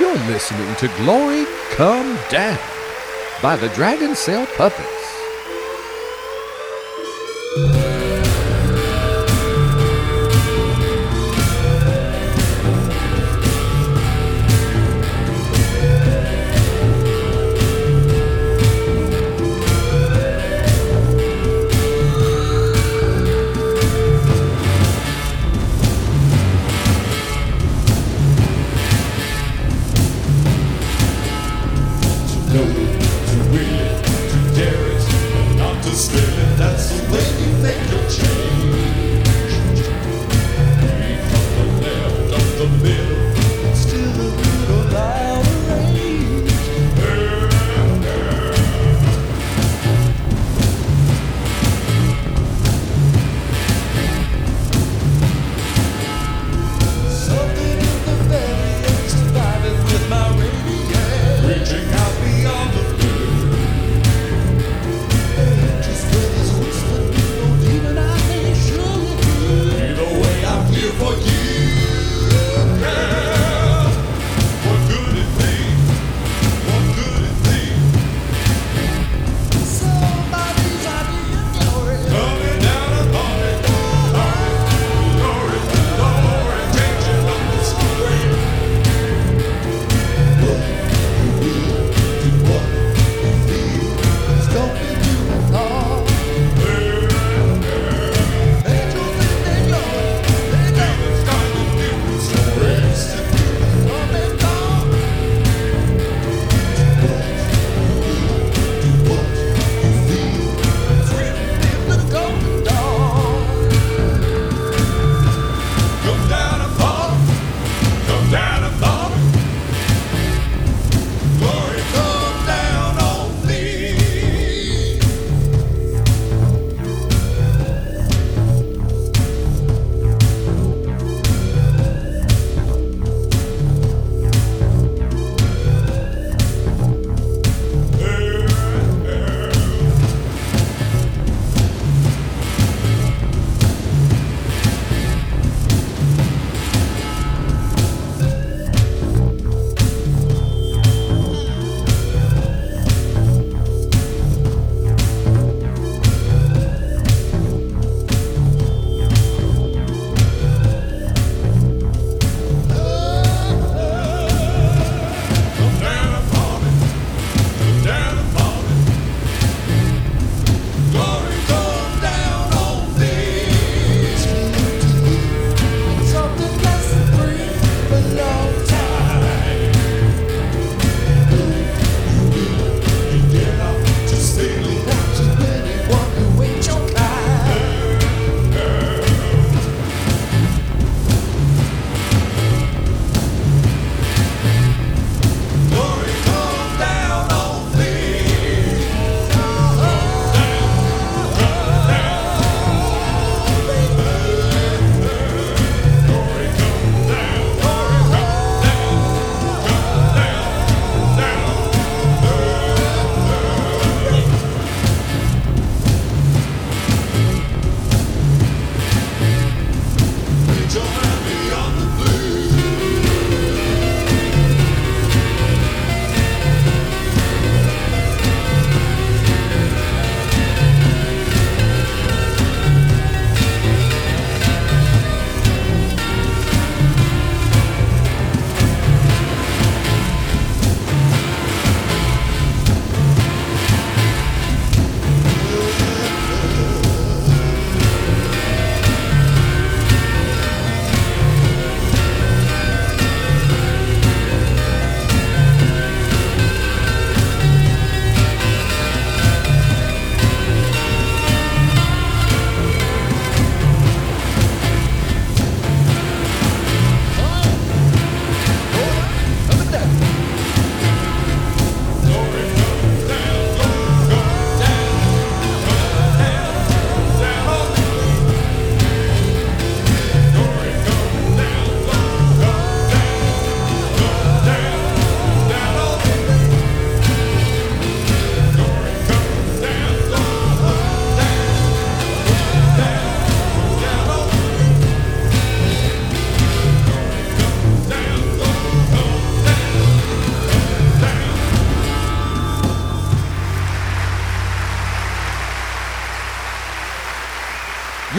You're listening to Glory Come Down by the Dragonsail Puppets.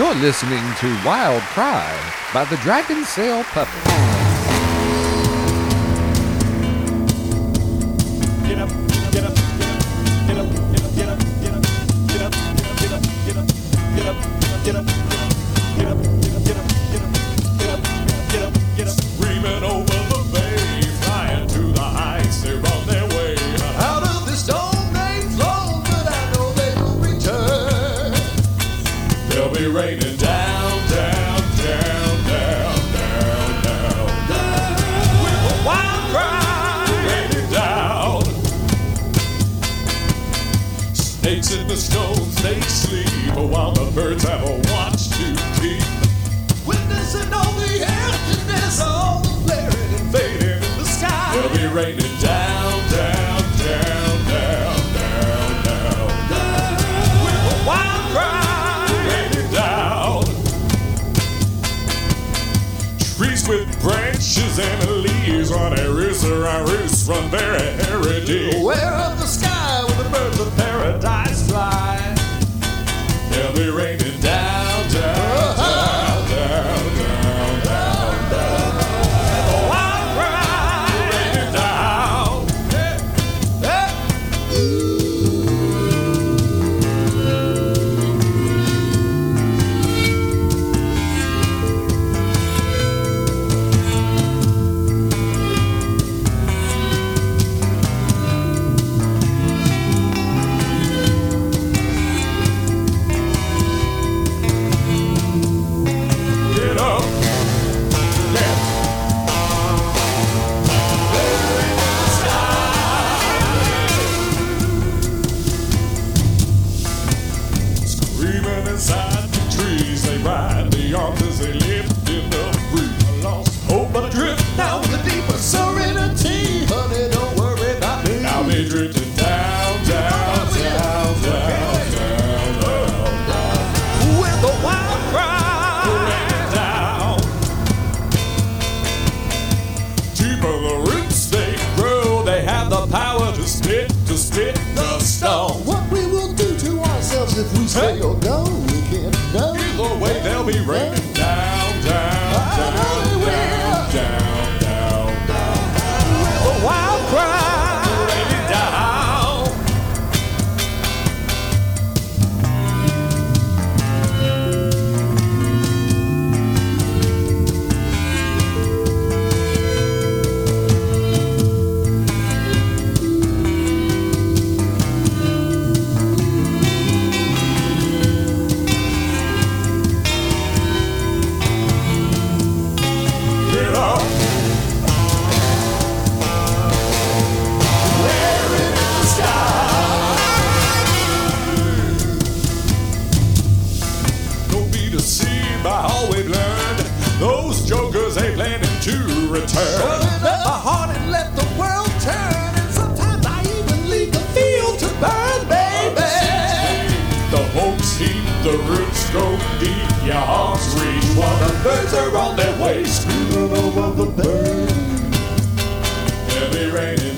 You're listening to Wild Cry by the Dragonsail Puppets. with branches and leaves. On a rooster, I roost from their heritage. Where up the sky where the birds of paradise fly? They'll be raining down, down. say you're gone again. Either way, they'll be raining down. go deep, your arms reach while the birds are on their way, screaming over the birds. Heavy rain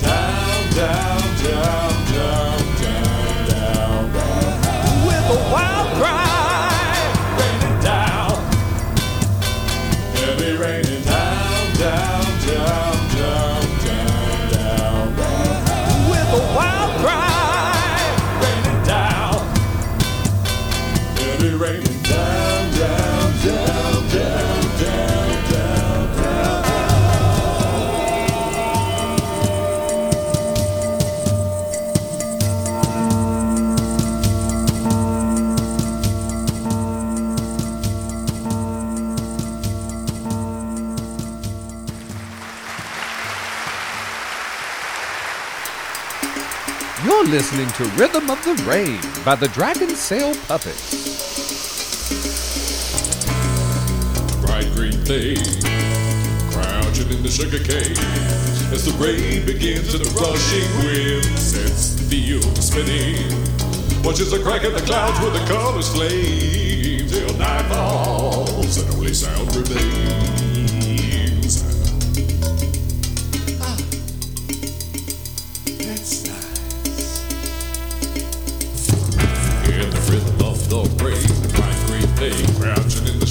listening to Rhythm of the Rain by the Dragonsail Puppets. Bright green thing, crouching in the sugar cane. As the rain begins and the rushing wind sets the field spinning. Watches the crack of the clouds where the colors flame till night falls and only sound remains.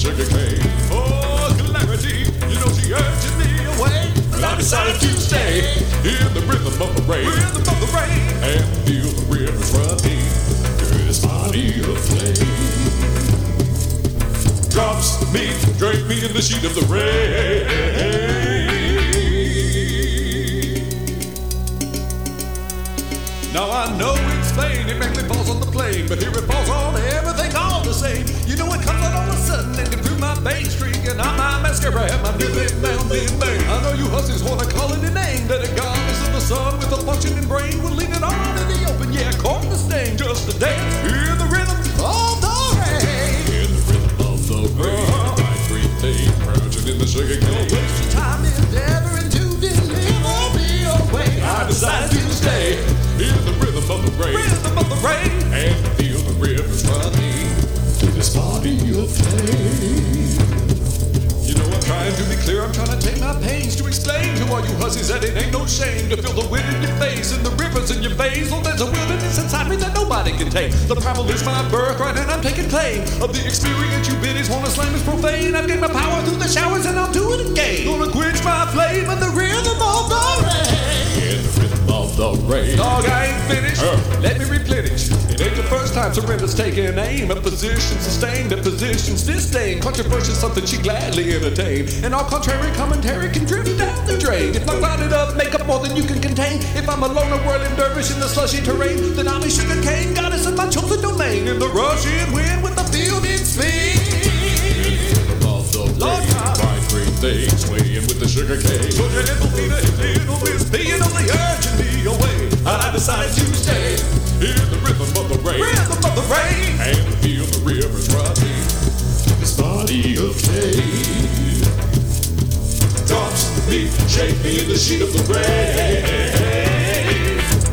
sugar cane. For clarity, you know she urged me away, but I decided to stay in the rhythm of the rain, rhythm of the rain, and feel the river's running through this body of flame. Drops me, drain me in the sheet of the rain. Now I know it's vain, it mainly falls on the plain, but here it falls on everything all the same out all of a sudden and improve my bang streak, and I'm my mascara, my new big bang, big bang. I know you hussies wanna call it a name, that regardless of the sun with a functioning brain, we'll leave it all in the open, yeah, caught the stain, just a dance, hear the rhythm of the rain. In the rhythm of the rain, uh-huh. bright green thing crouching in the sugar cane. Waste your time no shame to feel the wind in your face and the rivers in your veins. Oh, there's a wilderness inside me that nobody can tame. The primal is my birthright and I'm taking claim of the experience you biddies wanna slam is profane. I've gained my power through the showers and I'll do it again. Gonna quench my flame in the rhythm of the rain. In the of the rain. Dog, I ain't finished. Uh. Let me replenish. It ain't the first time surrender's taken aim. A position sustained, a position's disdain. Controversy something she gladly entertain. And all contrary commentary can drift down the drain. If I cloud it up, make up more than you can contain. If I'm alone, a whirling dervish in the slushy terrain, then I'll be sugar cane, goddess of my chosen domain. In the rushing wind with the field in speed. Of the Lord. Bright swaying with the sugar cane. Put your little feet in little miss being urging me away. I decided to stay. Hear the rhythm of the rain. Rhythm of the rain. And feel the rivers running this body of flame. Drops me, shake me in the sheet of the rain.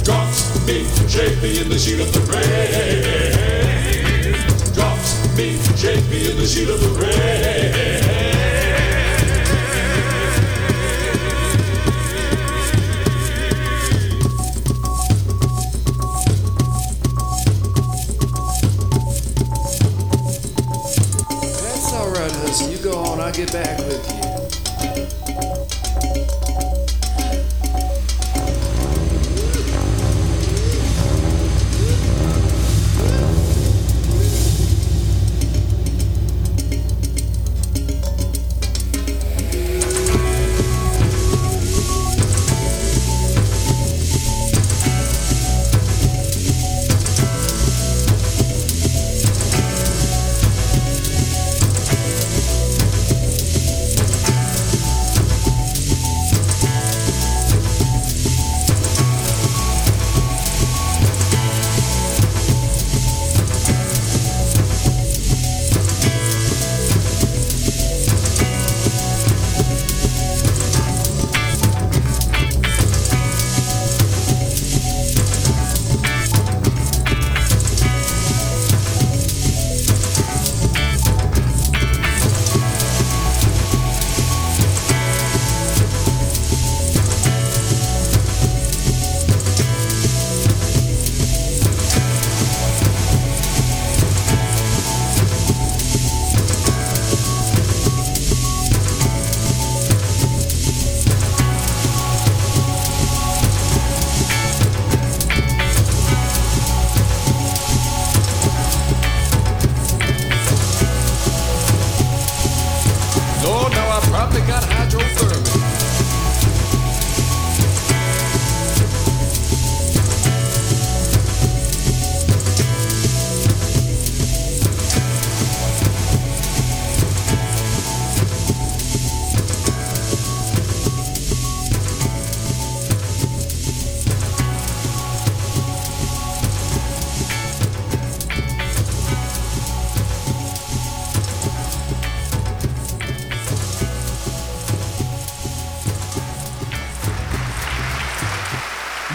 Drops me, shake me in the sheet of the rain. Drops me, shake me in the sheet of the rain. Get back with you.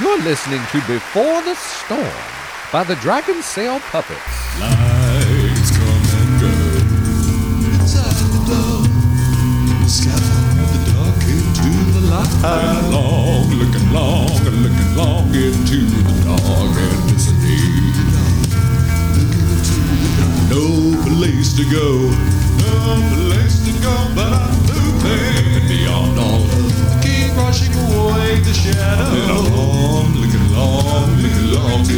You're listening to Before the Storm by the Dragonsail Puppets. Lights come and go. Inside the door, the sky, the dark into the light. And long, looking long, and looking long into the dark and listening. No place to go, no place to go, but I'm moving beyond all brushing away the shadow. And lang.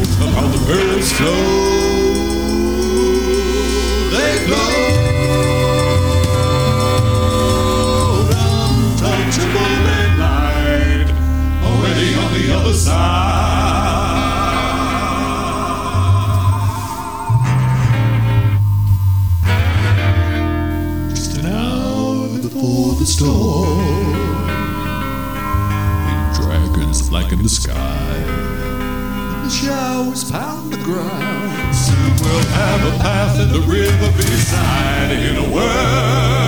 of how the birds flow. They blow. the other side. Just an hour before the storm, dragons blacken the sky showers pound the ground. Soon we'll have a path in the river beside in a world.